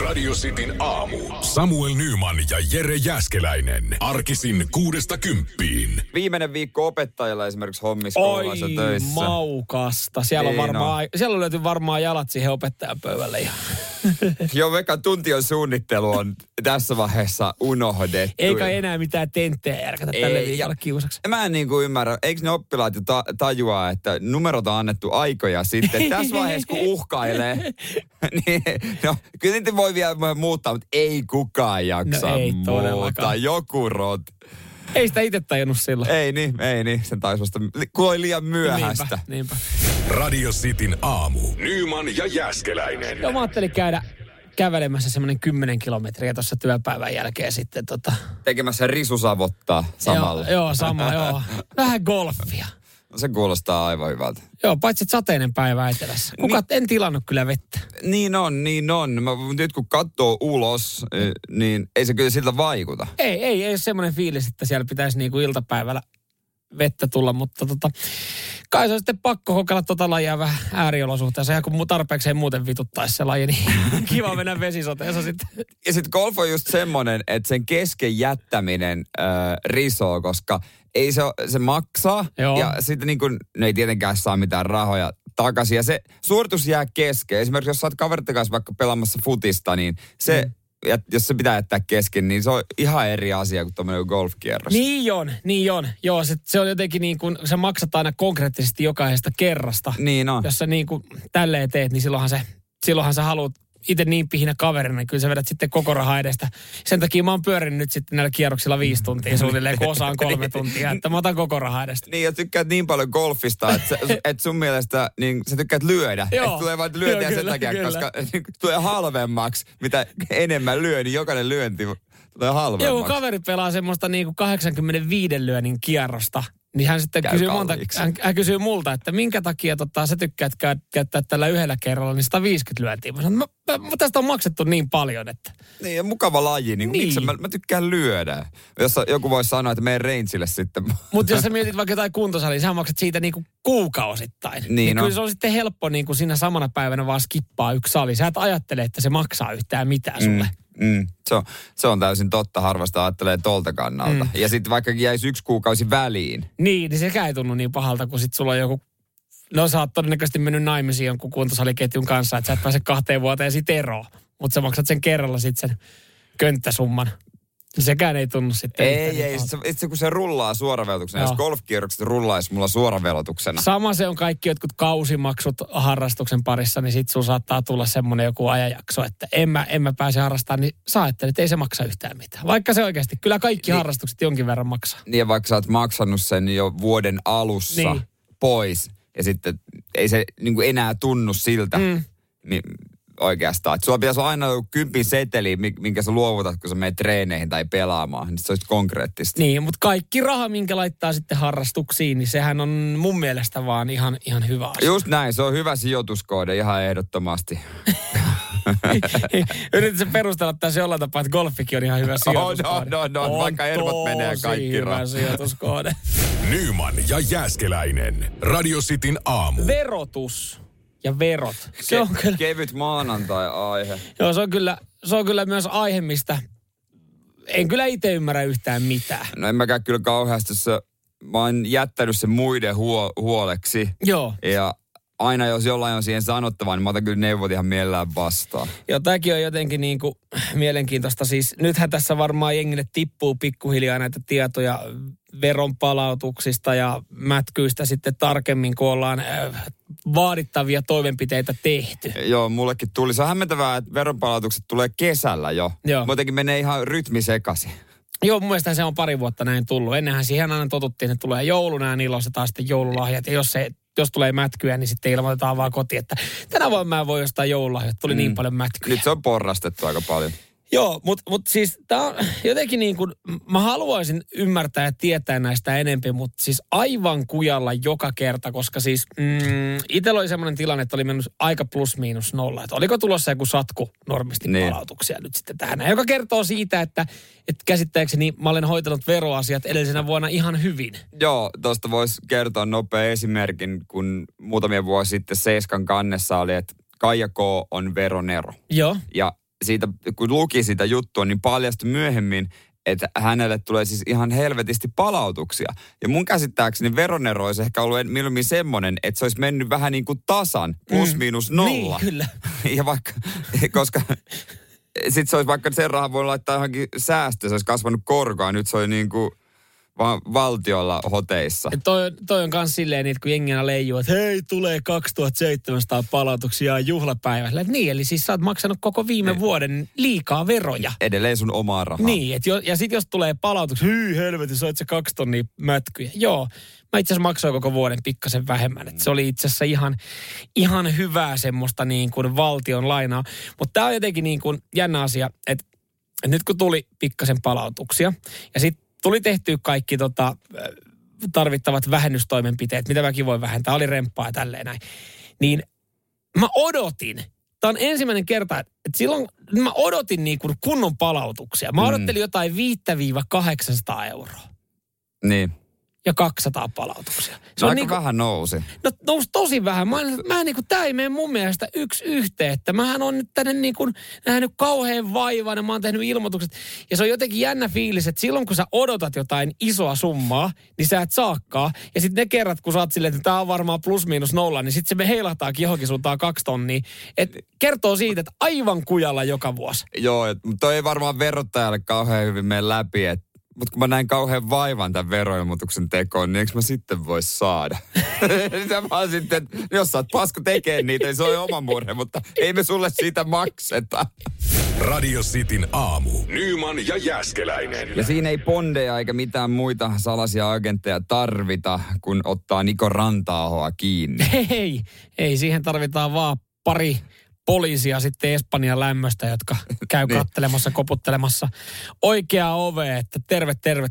Radio Cityn aamu. Samuel Nyman ja Jere Jäskeläinen. Arkisin kuudesta kymppiin. Viimeinen viikko opettajilla esimerkiksi hommissa koulussa Oi, töissä. maukasta. Siellä on, Niin varmaan, siellä on löyty varmaan jalat siihen opettajan pöydälle. Ja Jo vekan tuntion suunnittelu on tässä vaiheessa unohdettu. eikä enää mitään tenttejä järkätä tälle Ei, viikolle kiusaksi. Mä en niinku ymmärrä, eikö ne oppilaat jo ta- tajua, että numerot on annettu aikoja sitten. Tässä vaiheessa kun uhkailee, niin no, kyllä niitä voi vielä muuttaa, mutta ei kukaan jaksa No ei muuttaa. todellakaan. Joku rot. Ei sitä itse tajunnut silloin. Ei niin, ei niin. Sen taisi vasta, kun oli liian myöhäistä. Niinpä, niinpä. Radio Cityn aamu. Nyman ja Jäskeläinen. Joo, mä ajattelin käydä kävelemässä semmoinen 10 kilometriä tuossa työpäivän jälkeen sitten tota... Tekemässä risusavottaa samalla. Joo, joo sama, joo. Vähän golfia. Se kuulostaa aivan hyvältä. Joo, paitsi sateinen päivä etelässä. Kuka, Niin. en tilannut kyllä vettä. Niin on, niin on. Mä, nyt kun katsoo ulos, eh, niin ei se kyllä siltä vaikuta. Ei, ei, ei ole semmoinen fiilis, että siellä pitäisi niinku iltapäivällä vettä tulla, mutta tota, kai se on sitten pakko kokeilla tota lajia vähän ääriolosuhteessa. Ja kun ei muuten vituttaisi se laji, niin kiva mennä vesisoteessa sitten. Ja sitten golf on just semmoinen, että sen kesken jättäminen äh, risoo, koska ei se, se maksaa. Joo. Ja sitten niin kun, ne ei tietenkään saa mitään rahoja takaisin. Ja se suoritus jää kesken. Esimerkiksi jos sä oot kaveritten kanssa vaikka pelaamassa futista, niin se, mm. Ja, jos se pitää jättää kesken, niin se on ihan eri asia kuin tuommoinen golfkierros. Niin on, niin on. Joo, se, se on jotenkin niin kuin, se maksat aina konkreettisesti jokaisesta kerrasta. Niin on. Jos sä niin kuin tälleen teet, niin silloinhan, se, silloinhan sä haluat itse niin pihinä kaverina, niin kyllä sä vedät sitten koko rahaa edestä. Sen takia mä oon pyörinyt nyt sitten näillä kierroksilla viisi tuntia suunnilleen, kun osaan kolme tuntia, että mä otan koko rahaa edestä. Niin, ja tykkäät niin paljon golfista, että, sä, et sun mielestä niin sä tykkäät lyödä. Joo. Että tulee vain lyöntiä sen takia, kyllä. koska niin, tulee halvemmaksi. Mitä enemmän lyö, niin jokainen lyönti tulee halvemmaksi. Joo, kaveri pelaa semmoista niin kuin 85 lyönnin kierrosta, niin hän sitten Käy kysyy, monta, hän, hän kysyy multa, että minkä takia tota, sä tykkäät käy- käyttää tällä yhdellä kerralla niin 150 lyöntiä. Mä sanon, mä, mä, tästä on maksettu niin paljon, että Niin, ja mukava laji, niin, niin. miksi Niin. mä, mä tykkään lyödä. Jos joku voisi sanoa, että menen rangeille sitten. Mutta jos sä mietit vaikka jotain kuntosalia, sä maksat siitä niinku kuukausittain. Niin niin on. kyllä se on sitten helppo niinku siinä samana päivänä vaan skippaa yksi sali. Sä et ajattele, että se maksaa yhtään mitään sulle. Mm, mm, se, on, se on täysin totta, harvasta ajattelee tolta kannalta. Mm. Ja sitten vaikka jäisi yksi kuukausi väliin. Niin, niin sekään ei tunnu niin pahalta, kun sit sulla on joku... No sä oot todennäköisesti mennyt naimisiin jonkun kuntosaliketjun kanssa, että sä et pääse kahteen vuoteen sit eroon. Mutta sä maksat sen kerralla sitten sen könttäsumman. Sekään ei tunnu sitten. Ei, niin ei. pahalta. Se, itse kun se rullaa suoravelotuksena. Joo. Jos golfkierrokset rullaisi mulla suoravelotuksena. Sama se on kaikki jotkut kausimaksut harrastuksen parissa, niin sit sun saattaa tulla semmoinen joku ajanjakso, että en mä, en mä pääse harrastamaan, niin sä ajattelet, että ei se maksa yhtään mitään. Vaikka se oikeasti, kyllä kaikki Niin. harrastukset jonkin verran maksaa. Niin ja vaikka sä oot maksanut sen jo vuoden alussa Niin. pois, ja sitten ei se niin enää tunnu siltä, Mm. niin oikeastaan. Et sulla pitäisi olla aina joku kympin seteli, mi- minkä sä luovutat, kun sä menet treeneihin tai pelaamaan. Niin se olisi konkreettista. Niin, mutta kaikki raha, minkä laittaa sitten harrastuksiin, niin sehän on mun mielestä vaan ihan, ihan hyvä asia. Just näin, se on hyvä sijoituskohde ihan ehdottomasti. Yritin se perustella tässä jollain tapaa, että golfikin on ihan hyvä sijoituskohde. no, no, vaikka ervot menee kaikki hyvä sijoituskohde. Nyman ja Jäskeläinen. Radio Cityn aamu. Verotus ja verot. Se on kyllä, Kevyt maanantai-aihe. joo, se on kyllä, se on kyllä myös aihe, mistä en kyllä itse ymmärrä yhtään mitään. No en mäkään kyllä kauheasti se, mä oon jättänyt sen muiden huo, huoleksi. Joo. Ja aina jos jollain on siihen sanottavaa, niin mä otan kyllä neuvot ihan mielellään vastaan. Joo, tämäkin on jotenkin niin kuin mielenkiintoista. Siis nythän tässä varmaan jengille tippuu pikkuhiljaa näitä tietoja veronpalautuksista ja mätkyistä sitten tarkemmin, kun ollaan äh, vaadittavia toimenpiteitä tehty. Joo, mullekin tuli. Se on hämmentävää, että veronpalautukset tulee kesällä jo. Joo. Muutenkin menee ihan rytmi sekaisin. Joo, mun mielestä se on pari vuotta näin tullut. Ennenhän siihen aina totuttiin, että tulee jouluna ja niillä on se taas sitten joululahjat. Ja jos, se, jos tulee mätkyä, niin sitten ilmoitetaan vaan kotiin, että tänä vuonna mä en voi jostain joululahjat. Tuli mm. niin paljon mätkyä. Nyt se on porrastettu aika paljon. Joo, mutta mut siis tämä on jotenkin niin kuin, mä haluaisin ymmärtää ja tietää näistä enempi, mutta siis aivan kujalla joka kerta, koska siis mm, itsellä oli semmoinen tilanne, että oli mennyt aika plus miinus nolla. Että oliko tulossa joku satku normistin Niin. palautuksia nyt sitten tähän, joka kertoo siitä, että, että käsittääkseni mä olen hoitanut veroasiat edellisenä vuonna ihan hyvin. Joo, tuosta voisi kertoa nopea esimerkin, kun muutamia vuosia sitten Seiskan kannessa oli, että Kaija K. on veronero. Joo. Ja siitä, kun luki sitä juttua, niin paljastui myöhemmin, että hänelle tulee siis ihan helvetisti palautuksia. Ja mun käsittääkseni veronero olisi ehkä ollut mieluummin semmoinen, että se olisi mennyt vähän niin kuin tasan, plus miinus nolla. Niin, kyllä. Ja vaikka, koska sitten se olisi vaikka sen rahan voi laittaa johonkin säästö, se olisi kasvanut korkoa, nyt se oli niin kuin vaan valtiolla hoteissa. Ja toi, toi on kans silleen, että kun jengi aina leijuu, että hei, tulee 2700 palautuksia juhlapäivällä. Niin, eli siis sä oot maksanut koko viime Niin. vuoden liikaa veroja. Edelleen sun omaa rahaa. Niin, et jo, ja sitten jos tulee palautuksia, hyi helvetin, soit se kaksi tonnia mätkyjä. Joo, mä itse asiassa maksoin koko vuoden pikkasen vähemmän. Et se oli itse asiassa ihan, ihan hyvää semmoista niin kuin valtion lainaa. Mutta tämä on jotenkin niin kuin jännä asia, että et nyt kun tuli pikkasen palautuksia ja sitten tuli tehtyä kaikki tota, tarvittavat vähennystoimenpiteet, mitä mäkin voin vähentää, oli remppaa ja tälleen näin. Niin mä odotin, tämä on ensimmäinen kerta, että silloin mä odotin niin kuin kunnon palautuksia. Mä Mm. odottelin jotain 5-800 euroa Niin. Ja 200 palautuksia. Se on aika niin kuin, vähän nousi. no nousi tosi vähän. Mä, mä niin kuin, tää ei mene mun mielestä yksi yhteen, että mähän on nyt tänne niin kuin nähnyt kauhean vaivan ja mä oon tehnyt ilmoitukset. Ja se on jotenkin jännä fiilis, että silloin kun sä odotat jotain isoa summaa, niin sä et saakkaa. Ja sitten ne kerrat, kun sä oot silleen, että tää on varmaan plus miinus nolla, niin sitten se me heilahtaakin johonkin suuntaan kaksi tonnia. Et kertoo siitä, että aivan kujalla joka vuosi. Joo, mutta ei varmaan verottajalle kauhean hyvin mene läpi, et, mutta kun mä näin kauhean vaivan tämän veroilmoituksen tekoon, niin eikö mä sitten voi saada? Sitä vaan sitten, että jos sä oot pasku tekee niitä, niin se on oma murhe, mutta ei me sulle siitä makseta. Radio Cityn aamu. Nyman ja Jäskeläinen. Ja siinä ei pondeja eikä mitään muita salaisia agentteja tarvita, kun ottaa Niko Rantaahoa kiinni. Ei, ei siihen tarvitaan vaan pari poliisia sitten Espanjan lämmöstä, jotka käy Niin. kattelemassa, koputtelemassa oikeaa ovea, että terve, terve,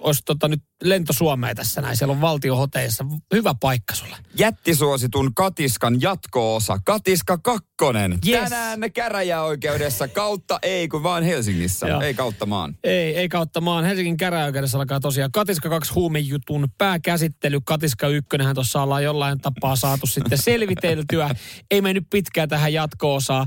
olisi, tota nyt lento Suomeen tässä näin, siellä on valtiohoteissa, hyvä paikka sulle. Jättisuositun Katiskan jatko-osa, Katiska kakkonen. Yes. Tänään käräjäoikeudessa kautta ei, kun vaan Helsingissä, Joo. ei kautta maan. Ei, ei kautta maan. Helsingin käräjäoikeudessa alkaa tosiaan Katiska 2 huumejutun pääkäsittely. Katiska 1 tuossa ollaan jollain tapaa saatu sitten selviteltyä. Ei mennyt pitkään tähän jatko-osaan.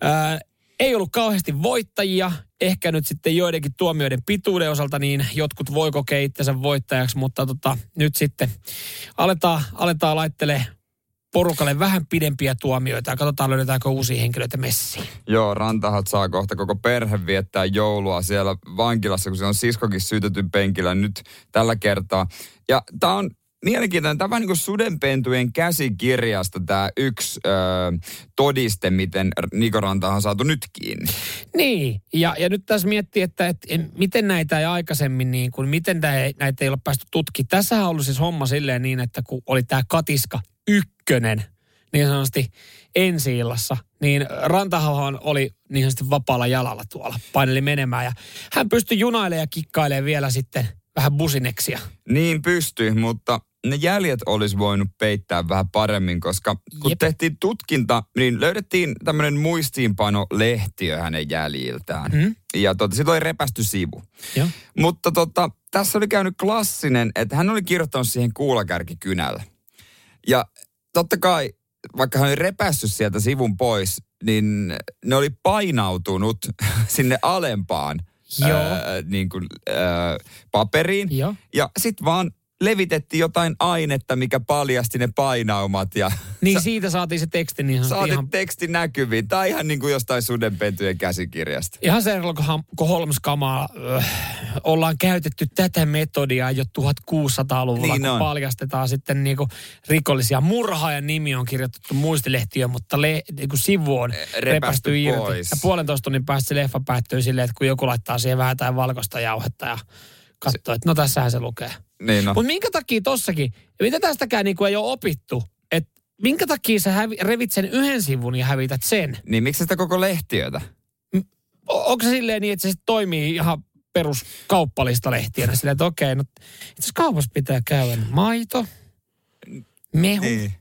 Ää, ei ollut kauheasti voittajia. Ehkä nyt sitten joidenkin tuomioiden pituuden osalta, niin jotkut voi kokea itsensä voittajaksi, mutta tota, nyt sitten aletaan, aletaan laittelee porukalle vähän pidempiä tuomioita ja katsotaan löydetäänkö uusia henkilöitä messiin. Joo, Rantahat saa kohta koko perhe viettää joulua siellä vankilassa, kun se on siskokin syytetyn penkillä nyt tällä kertaa. Ja tämä on mielenkiintoinen, tämä on niin kuin sudenpentujen käsikirjasta tämä yksi ö, todiste, miten Niko Rantahan on saatu nyt kiinni. Niin, ja, ja nyt tässä miettii, että, että en- miten näitä ei aikaisemmin, niin kuin, miten ei, näitä ei ole päästy tutkimaan. Tässähän on ollut siis homma silleen niin, että kun oli tämä Katiska ykkönen, niin sanotusti ensi illassa, niin Rantahan oli niin sanotusti vapaalla jalalla tuolla, paineli menemään. Ja hän pystyi junailemaan ja kikkailemaan vielä sitten vähän busineksia. Niin pystyi, mutta ne jäljet olisi voinut peittää vähän paremmin, koska kun Jep. tehtiin tutkinta, niin löydettiin tämmöinen muistiinpano-lehtiö hänen jäljiltään. Mm. Ja tota, siitä oli repästy sivu. Joo. Mutta tota, tässä oli käynyt klassinen, että hän oli kirjoittanut siihen kuulakärkikynällä. Ja totta kai, vaikka hän oli repässyt sieltä sivun pois, niin ne oli painautunut sinne alempaan Joo. Ää, niin kuin, ää, paperiin. Joo. Ja sitten vaan levitettiin jotain ainetta, mikä paljasti ne painaumat ja Niin siitä saatiin se teksti niin sanotusti saatiin ihan teksti näkyviin. Tai ihan niin kuin jostain sudenpentujen käsikirjasta. Ihan Sherlock Ham- Holmes-kamaa äh, ollaan käytetty tätä metodia jo 1600-luvulla, Niin kun on. paljastetaan sitten niinku rikollisia. Murhaajan nimi on kirjoitettu muistilehtiö, mutta le, niinku sivu on repästy repästy irti. pois. Ja puolentoista tunnin päästä se leffa päättyy silleen, että kun joku laittaa siihen vähän jotain valkoista jauhetta ja katsoo, että no tässähän se lukee. Niin no. Mutta minkä takia tossakin, mitä tästäkään niinku ei ole opittu, että minkä takia sä hävi, revit sen yhden sivun ja hävität sen? Niin miksi sitä koko lehtiötä? O- onko se silleen niin, että se toimii ihan perus kauppalistalehtiönä silleen, että okei, no itse kaupassa pitää käydä maito, mehu, niin.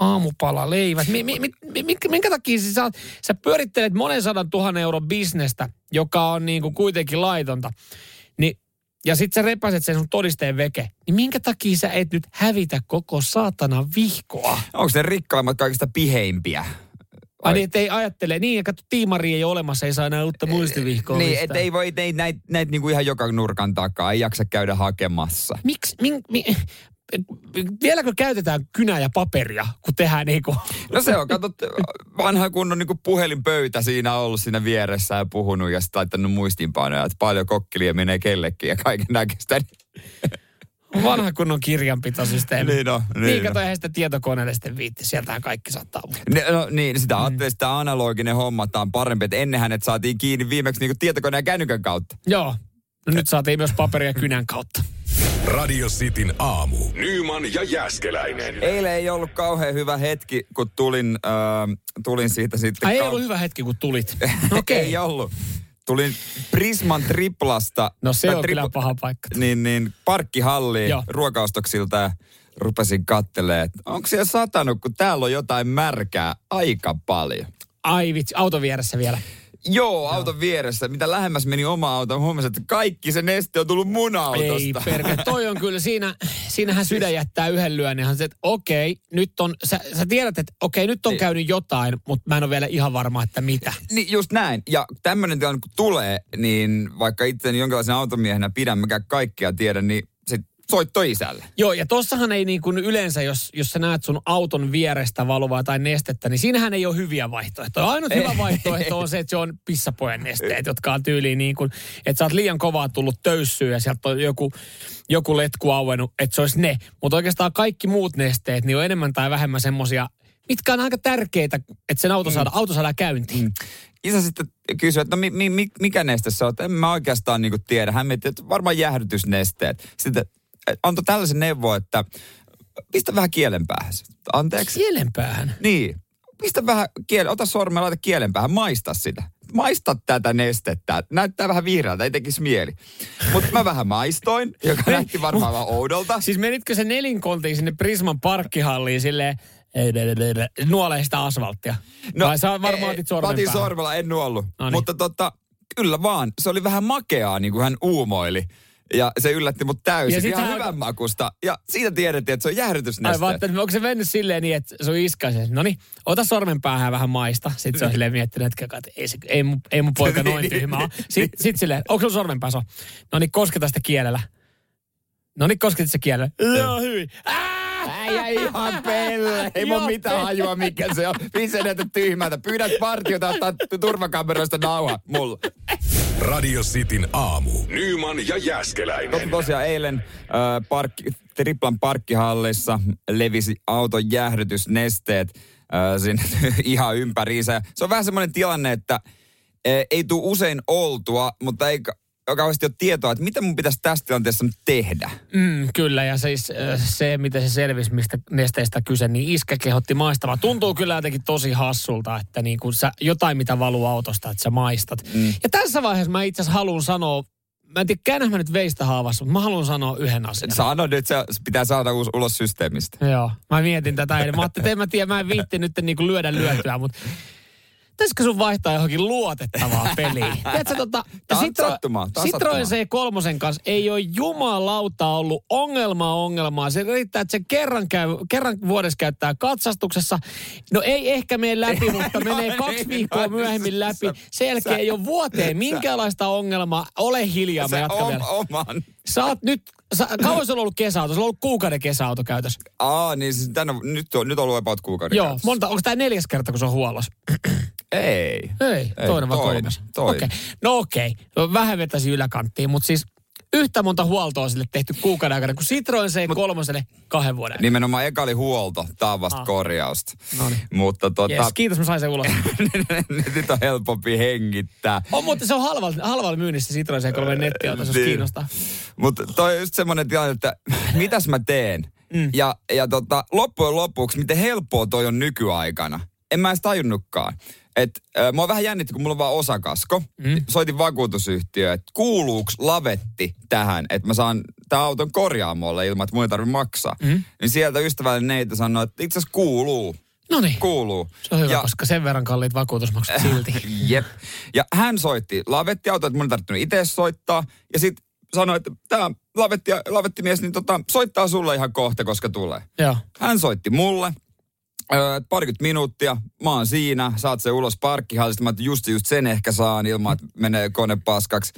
aamupala, leivät. Mi, mi, mi, mi, minkä, minkä takia sä, saat- sä pyörittelet monen sadan tuhannen euron bisnestä, joka on niin kuin kuitenkin laitonta, niin ja sit sä repäset sen sun todisteen veke, niin minkä takia sä et nyt hävitä koko saatana vihkoa? Onko ne rikkaimmat kaikista piheimpiä? Ai niin, ei ajattele, niin, ja katso, tiimari ei ole olemassa, ei saa enää uutta muistivihkoa. Niin, että ei voi näitä näit, näit niinku ihan joka nurkan takaa, ei jaksa käydä hakemassa. Miksi, min, mi, vieläkö käytetään kynää ja paperia, kun tehdään niin kuin... No se on, katsot, vanha kunnon niin puhelinpöytä siinä ollut siinä vieressä ja puhunut ja sitten laittanut muistiinpanoja, että paljon kokkelia menee kellekin ja kaiken näköistä. Vanha kunnon kirjanpitosysteemi. Niin on, niin niin on. kato, eihän sitä tietokoneelle sitten viitti. Sieltähän kaikki saattaa muuttaa. Ne, no niin, sitä ajattelee, sitä analoginen homma on parempi, että ennenhän että saatiin kiinni viimeksi niin tietokoneen ja kännykän kautta. Joo. No nyt saatiin myös paperia kynän kautta. Radio Cityn aamu. Nyman ja Jäskeläinen. Eilen ei ollut kauhean hyvä hetki, kun tulin, äh, tulin siitä sitten... Ai ei kau- ollut hyvä hetki, kun tulit. Okei. ei ollut. Tulin Prisman triplasta. No se on kyllä paha paikka. Niin, niin parkkihalliin Joo. ruokaostoksilta ja rupesin kattelemaan, että onko siellä satanut, kun täällä on jotain märkää aika paljon. Ai vitsi, auton vieressä vielä. Joo, auton vieressä. Mitä lähemmäs meni oma auto, huomasin, että kaikki se neste on tullut mun Ei autosta. perkele, toi on kyllä siinä, siinähän sydän jättää yhden lyönnin. Se, että okei, nyt on, sä, sä tiedät, että okei, nyt on Niin. käynyt jotain, mutta mä en ole vielä ihan varma, että mitä. Niin just näin. Ja tämmöinen tilanne kun tulee, niin vaikka itse jonkinlaisen automiehenä pidän, mikä kaikkea tiedä, niin soitto isälle. Joo, ja tossahan ei niin kuin yleensä, jos, jos sä näet sun auton vierestä valuvaa tai nestettä, niin siinähän ei ole hyviä vaihtoehtoja. Ainut hyvä vaihtoehto on se, että se on pissapojen nesteet, jotka on tyyliin niin kuin, että sä oot liian kovaa tullut töyssyyn ja sieltä on joku, joku letku auennut, että se olisi ne. Mutta oikeastaan kaikki muut nesteet, niin on enemmän tai vähemmän semmosia, mitkä on aika tärkeitä, että sen auto saada, auto saada käyntiin. Mm. Isä sitten kysyi, että no mi, mi, mi, mikä neste on? Että En mä oikeastaan niinku tiedä. Hän mietti, että varmaan jäähdytysnesteet. Sitten antoi tällaisen neuvon, että pistä vähän kielen päähän. Anteeksi? Kielen päähän. Niin. Pistä vähän kielen, ota sormen, laita kielen päähän, maista sitä. Maista tätä nestettä. Näyttää vähän vihreältä, ei tekisi mieli. Mutta mä vähän maistoin, joka näytti varmaan vähän oudolta. Siis menitkö se nelinkontiin sinne Prisman parkkihalliin silleen, nuolee sitä asfalttia? No, Vai sä varmaan otit sormen otin päähän? sormella, en nuollut. Noniin. Mutta tota, kyllä vaan. Se oli vähän makeaa, niin kuin hän uumoili. Ja se yllätti mut Ja täysin. sit Ihan hyvän makusta. Ja siitä tiedettiin, että se on jäähdytysneste. Ai vaan, että onko se mennyt silleen niin, että sun iska se, no niin, ota sormen päähän ja vähän maista. Sitten se on silleen miettinyt, että että ei, se, ei, mun, ei mun poika noin tyhmä ole. Sitten sit silleen, onko sulla sormen päässä? No niin, kosketa sitä kielellä. No niin, kosketit se kielellä. Joo, hyvin. Äijä ihan pelle. Ei mun mitään hajua, mikä se on. Missä näytät tyhmältä. Pyydät partiota ottaa turvakameroista nauha mulle. Radio Cityn aamu. Nyman ja Jäskeläinen. Totta tosiaan eilen äh, parkki, Triplan parkkihallissa levisi auton jäähdytysnesteet äh, sinne ihan ympäriinsä. Se on vähän semmoinen tilanne, että äh, ei tule usein oltua, mutta ei kauheasti ole tietoa, että mitä mun pitäisi tässä tilanteessa nyt tehdä. Mm, kyllä, ja siis äh, se, miten se selvisi, mistä nesteistä kyse, niin iskä kehotti maistamaan. Tuntuu kyllä jotenkin tosi hassulta, että niin kun sä, jotain, mitä valuu autosta, että sä maistat. Mm. Ja tässä vaiheessa mä itse asiassa haluan sanoa, mä en tiedä, mä nyt veistä haavassa, mutta mä haluan sanoa yhden asian. Sano nyt, se pitää saada ulos, ulos systeemistä. Joo, mä mietin tätä. Mä ajattelin, että en mä tiedä, mä en viitti nyt niin lyödä lyötyä, mutta pitäisikö sun vaihtaa johonkin luotettavaa peliin? Tiedätkö, tota, on Citroen sattumaa. C3 kanssa ei ole jumalauta ollut ongelmaa ongelmaa. Se riittää, että se kerran, käy, kerran vuodessa käyttää katsastuksessa. No ei ehkä mene läpi, mutta No menee ei, kaksi viikkoa no, myöhemmin läpi. Sen jälkeen sä- ei ole vuoteen minkäänlaista ongelmaa. Ole hiljaa, mä jatkan vielä. oman. Sä oot nyt, sä, kauan sulla on ollut kesäauto? Sulla on ollut kuukauden kesäauto käytössä. Aa, niin siis tänä, nyt, on, nyt on ollut about kuukauden Joo, käytössä. monta, onko tämä neljäs kerta, kun se on huollossa? Ei. Ei, toinen vai toinen, kolmas? toinen. Okei. No okei, okay. vähän vetäisi yläkanttiin, mutta siis yhtä monta huoltoa sille tehty kuukauden aikana, kun Citroen C3 kahden vuoden. Nimenomaan eka oli huolto, tää on vasta Ah. korjausta. Noniin. Mutta tota, Yes, kiitos, mä sain sen ulos. nyt on helpompi hengittää. on, mutta se on halvalla, halvalla myynnissä Citroen C3 nettiauto, jos Niin. kiinnostaa. Mutta toi on just semmoinen tilanne, että mitäs mä teen? Mm. Ja, ja tota, loppujen lopuksi, miten helppoa toi on nykyaikana. En mä edes tajunnutkaan. Et, äh, mua vähän jännitti, kun mulla on vaan osakasko. Mm. Soitin vakuutusyhtiöön, että kuuluuks lavetti tähän, että mä saan tämän auton korjaamolle ilman, että mun ei tarvitse maksaa. Mm. Niin sieltä ystävällinen neito sanoi, että itse asiassa kuuluu. No niin, Kuuluu. se on hyvä, ja, koska sen verran kalliit vakuutusmaksut silti. Jep. Ja hän soitti lavettiauto, että mun ei tarvinnut itse soittaa. Ja sitten sanoi, että tämä lavetti, lavettimies niin tota, soittaa sulle ihan kohta, koska tulee. Joo. Hän soitti mulle. Öö, parikymmentä minuuttia, mä oon siinä, saat se ulos parkkihallista, mä just, just sen ehkä saan ilman, että menee kone paskaksi.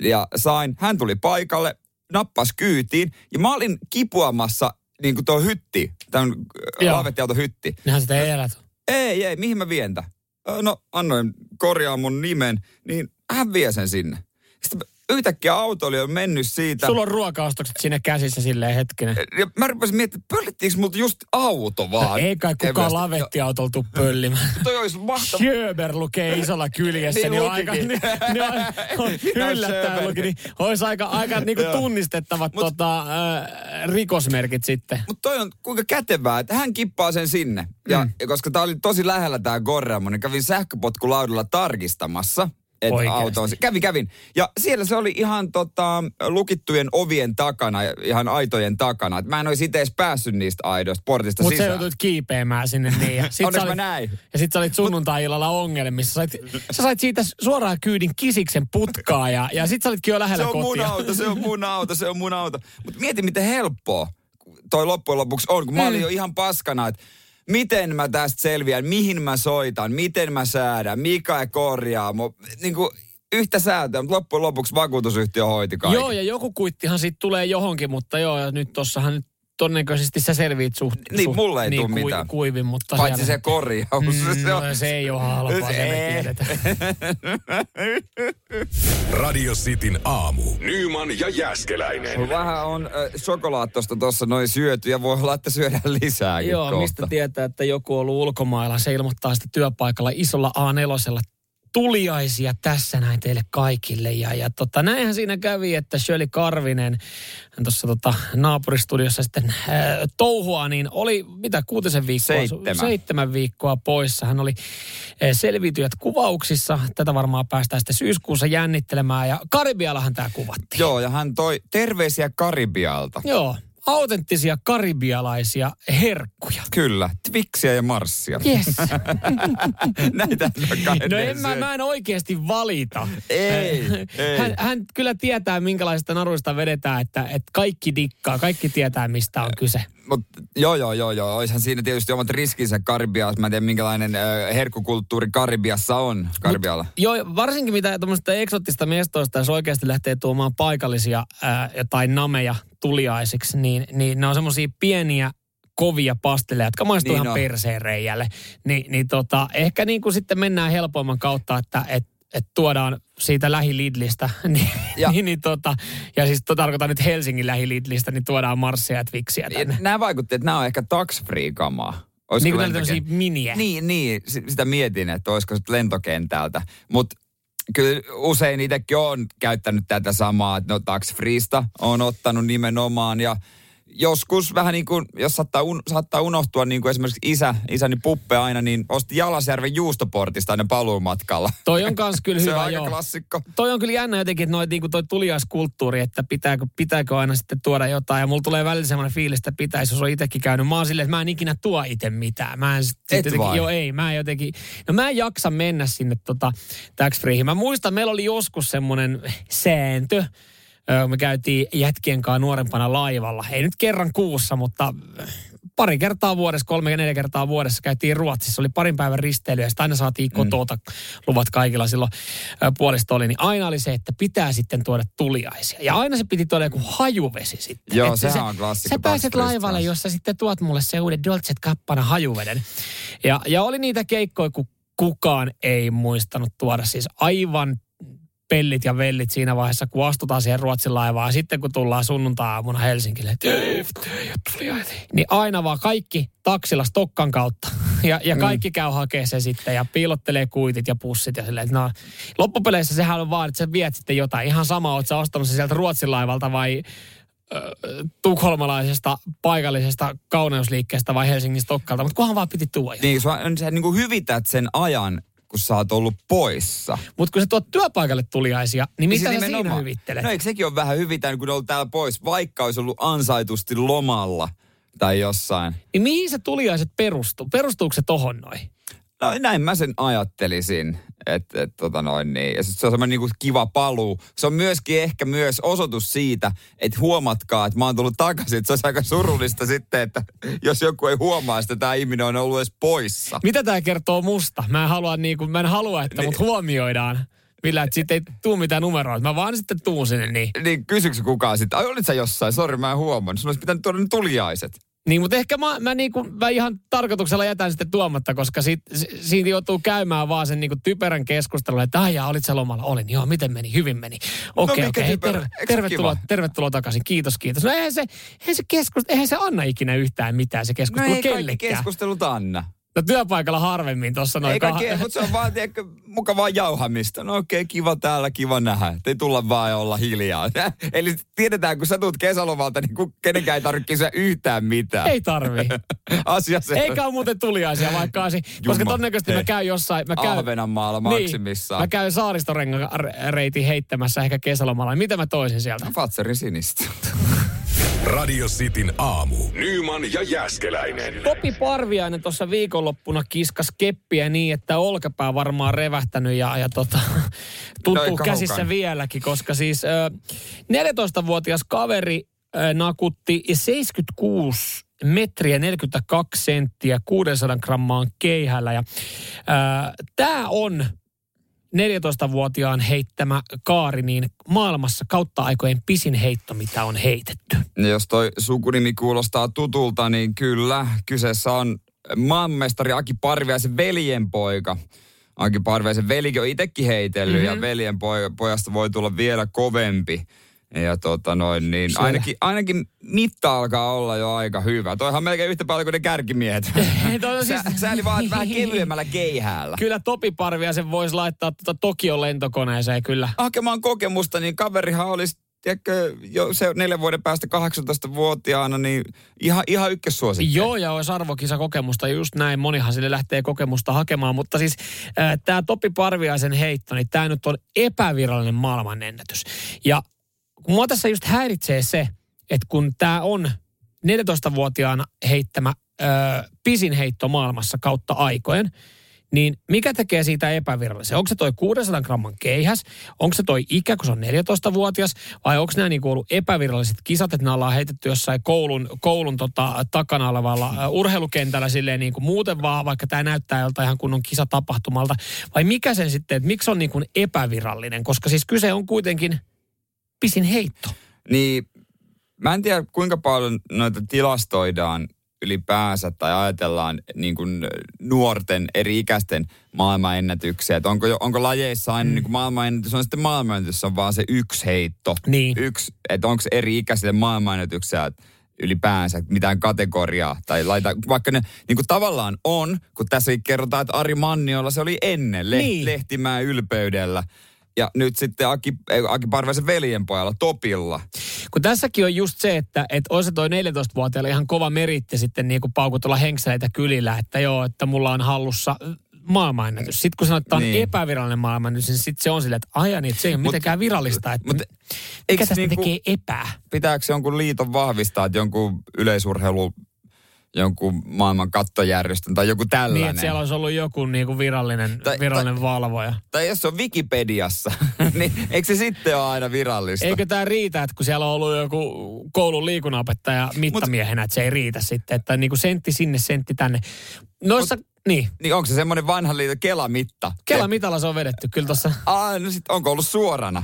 Ja sain, hän tuli paikalle, nappas kyytiin ja mä olin kipuamassa niin kuin tuo hytti, tämän lavettiauto hytti. Nehän sitä ei elät. Ei, ei, mihin mä vien tän? Öö, No, annoin korjaa mun nimen, niin hän vie sen sinne. Sitten yhtäkkiä auto oli jo mennyt siitä. Sulla on ruokaostokset sinne käsissä silleen hetkinen. Ja mä rupesin miettimään, että pöllittiinkö multa just auto vaan? Ei kai kukaan lavettiautolla tuu pöllimään. Toi olisi mahtavaa. Sjöber lukee isolla kyljessä, Niin niin, on aika, niin, niin on, on yllättäen luki, niin olisi aika, aika niinku tunnistettavat Mut- tota, äh, rikosmerkit sitten. Mutta toi on kuinka kätevää, että hän kippaa sen sinne. Ja Mm. koska tää oli tosi lähellä tää Gorramo, niin kävin sähköpotkulaudalla tarkistamassa. Että Oikeesti? auto on, se- kävin, kävin. Ja siellä se oli ihan tota, lukittujen ovien takana, ihan aitojen takana. Et mä en olisi itse edes päässyt niistä aidoista portista Mutta sä sisään. joutuit kiipeämään sinne niin. Ja sit Onneksi sä mä olit, näin. Ja sit sä olit sunnuntai-illalla ongelmissa. Sä sait, sä sait siitä suoraan kyydin kisiksen putkaa ja, ja sit sä olitkin jo lähellä Se on mun kotia. auto, se on mun auto, se on mun auto. Mutta mieti, miten helppoa toi loppujen lopuksi on, kun mä olin jo ihan paskana, että miten mä tästä selviän, mihin mä soitan, miten mä säädän, mikä korjaa. Niin kuin yhtä säätöä, mutta loppujen lopuksi vakuutusyhtiö hoiti kaiken. Joo, ja joku kuittihan siitä tulee johonkin, mutta joo, ja nyt tossahan nyt todennäköisesti sä selviit suht, Niin, suht mulle ei tuu kui- mitään. kuivin, mutta Paitsi siellä- se korjaus. Mm, se, on, no, se ei ole halpaa, se me ei. Radio Cityn aamu. Nyman ja Jäskeläinen. Vähän on äh, sokolaattosta tuossa noin syöty ja voi olla, että syödään lisääkin Joo, kohta. mistä tietää, että joku on ollut ulkomailla. Se ilmoittaa sitten työpaikalla isolla A4 tuliaisia tässä näin teille kaikille. Ja, ja tota, näinhän siinä kävi, että Shirley Karvinen, tuossa tota, naapuristudiossa sitten äh, touhua, niin oli mitä kuutisen viikkoa? Seitsemän. Seitsemän viikkoa poissa. Hän oli äh, selviytyjät kuvauksissa. Tätä varmaan päästään sitten syyskuussa jännittelemään. Ja Karibiallahan tämä kuvattiin. Joo, ja hän toi terveisiä Karibialta. Joo. Autenttisia karibialaisia herkkuja. Kyllä, Twixiä ja Marssia. Yes. Näitä No en mä, mä en oikeasti valita. Ei, ei. Hän, hän kyllä tietää, minkälaista naruista vedetään, että, että kaikki dikkaa, kaikki tietää, mistä on kyse. Mut, joo, joo, joo, joo. Oishan siinä tietysti omat riskinsä Karibiassa. Mä en tiedä, minkälainen äh, herkkukulttuuri Karibiassa on. Karibialla. Joo, varsinkin mitä tuommoista eksottista mestoista, jos oikeasti lähtee tuomaan paikallisia ää, tai nameja tuliaisiksi, niin, niin ne on semmoisia pieniä kovia pasteleja, jotka maistuu Niin ihan perseen reijälle. Ni, niin tota, ehkä niin kuin sitten mennään helpomman kautta, että et, et tuodaan siitä lähilidlistä, niin, Ja- niin, niin tota, ja siis to, tarkoitan nyt Helsingin lähilidlistä, niin tuodaan Marssia ja Twixiä tänne. Nämä vaikutti, että nämä on ehkä tax-free-kamaa. Olisiko Niin kuin tämmöisiä miniä. Niin, niin, si- sitä mietin, että olisiko se lentokentältä. Mutta kyllä usein itsekin on käyttänyt tätä samaa, että no tax freesta on ottanut nimenomaan ja joskus vähän niin kuin, jos saattaa, un, saattaa unohtua niin kuin esimerkiksi isä, isäni Puppe aina, niin osti Jalasjärven juustoportista aina paluumatkalla. Toi on kans kyllä Se hyvä, on aika joo. klassikko. toi on kyllä jännä jotenkin, että noi, niinku toi tuliaiskulttuuri, että pitääkö, pitääkö aina sitten tuoda jotain. Ja mulla tulee välillä semmoinen fiilis, että pitäisi, jos on itsekin käynyt. Mä oon silleen, että mä en ikinä tuo itse mitään. Mä en sit, sit Et jotenkin, vai? joo ei, mä en jotenkin, no mä en jaksa mennä sinne tota, tax freeihin. Mä muistan, meillä oli joskus semmoinen sääntö, me käytiin jätkien kanssa nuorempana laivalla. Ei nyt kerran kuussa, mutta pari kertaa vuodessa, kolme neljä kertaa vuodessa käytiin Ruotsissa. Oli parin päivän risteily ja sitten aina saatiin kotota luvat kaikilla silloin ö, puolisto oli. Niin aina oli se, että pitää sitten tuoda tuliaisia. Ja aina se piti tuoda joku hajuvesi sitten. Joo, Että sehän se- on klassikko Sä pääset laivalle, jossa sitten tuot mulle se uuden Dolce Gabbana hajuveden. Ja, ja oli niitä keikkoja, kun kukaan ei muistanut tuoda siis aivan pellit ja vellit siinä vaiheessa, kun astutaan siihen Ruotsin laivaan. Ja sitten kun tullaan sunnuntai-aamuna Helsingille. Niin aina vaan kaikki taksilla Stokkan kautta. Ja, ja kaikki käy hakemaan se sitten ja piilottelee kuitit ja pussit ja silleen, no, loppupeleissä sehän on vaan, että sä viet sitten jotain. Ihan sama, oot sä ostanut se sieltä Ruotsin laivalta vai tukholmalaisesta paikallisesta kauneusliikkeestä vai Helsingin Stokkalta, mutta kunhan vaan piti tuoda. Niin, sä, sä niin kuin hyvität sen ajan, kun sä oot ollut poissa. Mutta kun sä tuot työpaikalle tuliaisia, niin Niin mitä se sä siinä hyvittelet? No eikö sekin ole vähän hyvitään, kun ollut täällä pois, vaikka olisi ollut ansaitusti lomalla tai jossain. Niin mihin se tuliaiset perustuu? Perustuuko se tohon noin? No näin mä sen ajattelisin. Että et, tota noin niin. Ja se on semmoinen niinku kiva paluu. Se on myöskin ehkä myös osoitus siitä, että huomatkaa, että mä oon tullut takaisin. Se olisi aika surullista sitten, että jos joku ei huomaa, että tämä ihminen on ollut edes poissa. Mitä tämä kertoo musta? Mä en halua, niinku, mä en halua että mut huomioidaan. Millä, että siitä ei tuu mitään numeroita. Mä vaan sitten tuun sinne niin. Niin kysyks kukaan sitten, ai olit sä jossain, sori mä en huomannut. Sun olisi pitänyt tuoda ne tuliaiset. Niin, mutta ehkä mä, mä, niinku, mä ihan tarkoituksella jätän sitten tuomatta, koska siitä, siitä joutuu käymään vaan sen niinku typerän keskustelun, että ai olit sä lomalla? Olin, joo, miten meni? Hyvin meni. Okei, No, okei, terve, Eikö se tervetuloa, kiva? tervetuloa takaisin, kiitos, kiitos. No eihän se, eihän se, keskus, eihän se anna ikinä yhtään mitään se No keskustelu ei kaikki kellekään. keskustelut anna. No työpaikalla harvemmin tuossa noin. Ei kaikki, mutta se on vaan tiedätkö, mukavaa jauhamista. No okei, kiva täällä, kiva nähdä. Ei tulla vaan ja olla hiljaa. Eli tiedetään, kun sä tulet kesälomalta, niin kun kenenkään ei tarvitse kysyä yhtään mitään. Ei tarvi. Asia se. Eikä ole muuten tuliaisia vaikka asi, koska todennäköisesti mä käyn jossain, mä käyn, Ahvenanmaalla niin, maksimissaan. mä käyn saaristorengan-reitin heittämässä ehkä kesälomalla. Mitä mä toisin sieltä? Fatserin sinistä. Radio Cityn aamu. Nyman ja Jäskeläinen. Topi Parviainen tuossa viikonloppuna kiskas keppiä niin, että olkapää varmaan revähtänyt ja, ja tota, tuntuu No käsissä kaukaan. vieläkin, koska siis ö, 14-vuotias kaveri ö, nakutti 76 metriä 42 senttiä 600 grammaan keihällä. Ja, Tämä on 14-vuotiaan heittämä kaari, niin maailmassa kautta aikojen pisin heitto, mitä on heitetty. Ja jos toi sukunimi kuulostaa tutulta, niin kyllä, kyseessä on maanmestari Aki Parviaisen veljenpoika. Aki Parviaisen velikin on itsekin heitellyt mm-hmm. ja veljen poj- pojasta voi tulla vielä kovempi. Ja tota noin, niin ainakin, ainakin mitta alkaa olla jo aika hyvä. Toihan melkein yhtä paljon kuin ne kärkimiehet. on siis- Sä, sääli vaan vähän kevyemmällä keihäällä. Kyllä Topi Parviaisen voisi laittaa tuota Tokion lentokoneeseen kyllä. hakemaan kokemusta, niin kaverihan olisi tiedätkö, jo se neljän vuoden päästä 18-vuotiaana, niin ihan, ihan ykkössuosikki. Joo, ja olisi arvokisa kokemusta, just näin. Monihan sille lähtee kokemusta hakemaan, mutta siis äh, tämä Topi Parviaisen heitto, niin tämä nyt on epävirallinen maailmanennätys. Ja kun mua tässä just häiritsee se, että kun tämä on 14-vuotiaana heittämä äh, pisin heitto maailmassa kautta aikojen, niin mikä tekee siitä epävirallisen? Onko se toi 600 gramman keihäs? Onko se toi ikä, kun se on 14-vuotias? Vai onko nämä niinku ollut epäviralliset kisat, että nämä ollaan heitetty jossain koulun, koulun tota, takana olevalla urheilukentällä silleen niin kuin muuten vaan, vaikka tämä näyttää joltain ihan kunnon kisatapahtumalta? Vai mikä sen sitten, että miksi on niin kuin epävirallinen? Koska siis kyse on kuitenkin pisin heitto. Niin mä en tiedä kuinka paljon noita tilastoidaan ylipäänsä tai ajatellaan niin kuin nuorten eri ikäisten maailmanennätyksiä. Että onko, onko lajeissa aina mm. niin kuin maailmanennätys, on sitten maailmanennätys, on vaan se yksi heitto. Niin. Yksi, että onko eri ikäisille maailmanennätyksiä ylipäänsä mitään kategoriaa. Tai laita, vaikka ne niin kuin tavallaan on, kun tässäkin kerrotaan, että Ari Manniolla se oli ennen le- Niin. Lehtimään ylpeydellä. Ja nyt sitten Aki, Aki Parvaisen veljenpojalla, Topilla. Kun tässäkin on just se, että, että on se toi 14-vuotiaalla ihan kova meritti sitten niin kuin paukutella henkseleitä kylillä, että joo, että mulla on hallussa maailmanennätys. Sitten kun sanoit, että on Niin. epävirallinen maailmanennätys, niin sitten se on silleen, että aja niin, että se ei ole Mut- mitenkään virallista. Että mut mikä tästä niinku- tekee epää? Pitääkö jonkun liiton vahvistaa, että jonkun yleisurheilu, jonkun maailman kattojärjestön tai joku tällainen? Niin, että siellä olisi ollut joku niin kuin virallinen, Tai- virallinen valvoja. Tai jos se on Wikipediassa, niin eikö se sitten ole aina virallista? Eikö tämä riitä, että kun siellä on ollut joku koulun liikunnanopettaja mittamiehenä, että se ei riitä sitten, että niin kuin sentti sinne, sentti tänne. Noissa, niin, Niin onko se semmoinen vanhan liiton Kelamitta? Kela mitalla se on vedetty kyllä tuossa. Aa, no sit onko ollut suorana?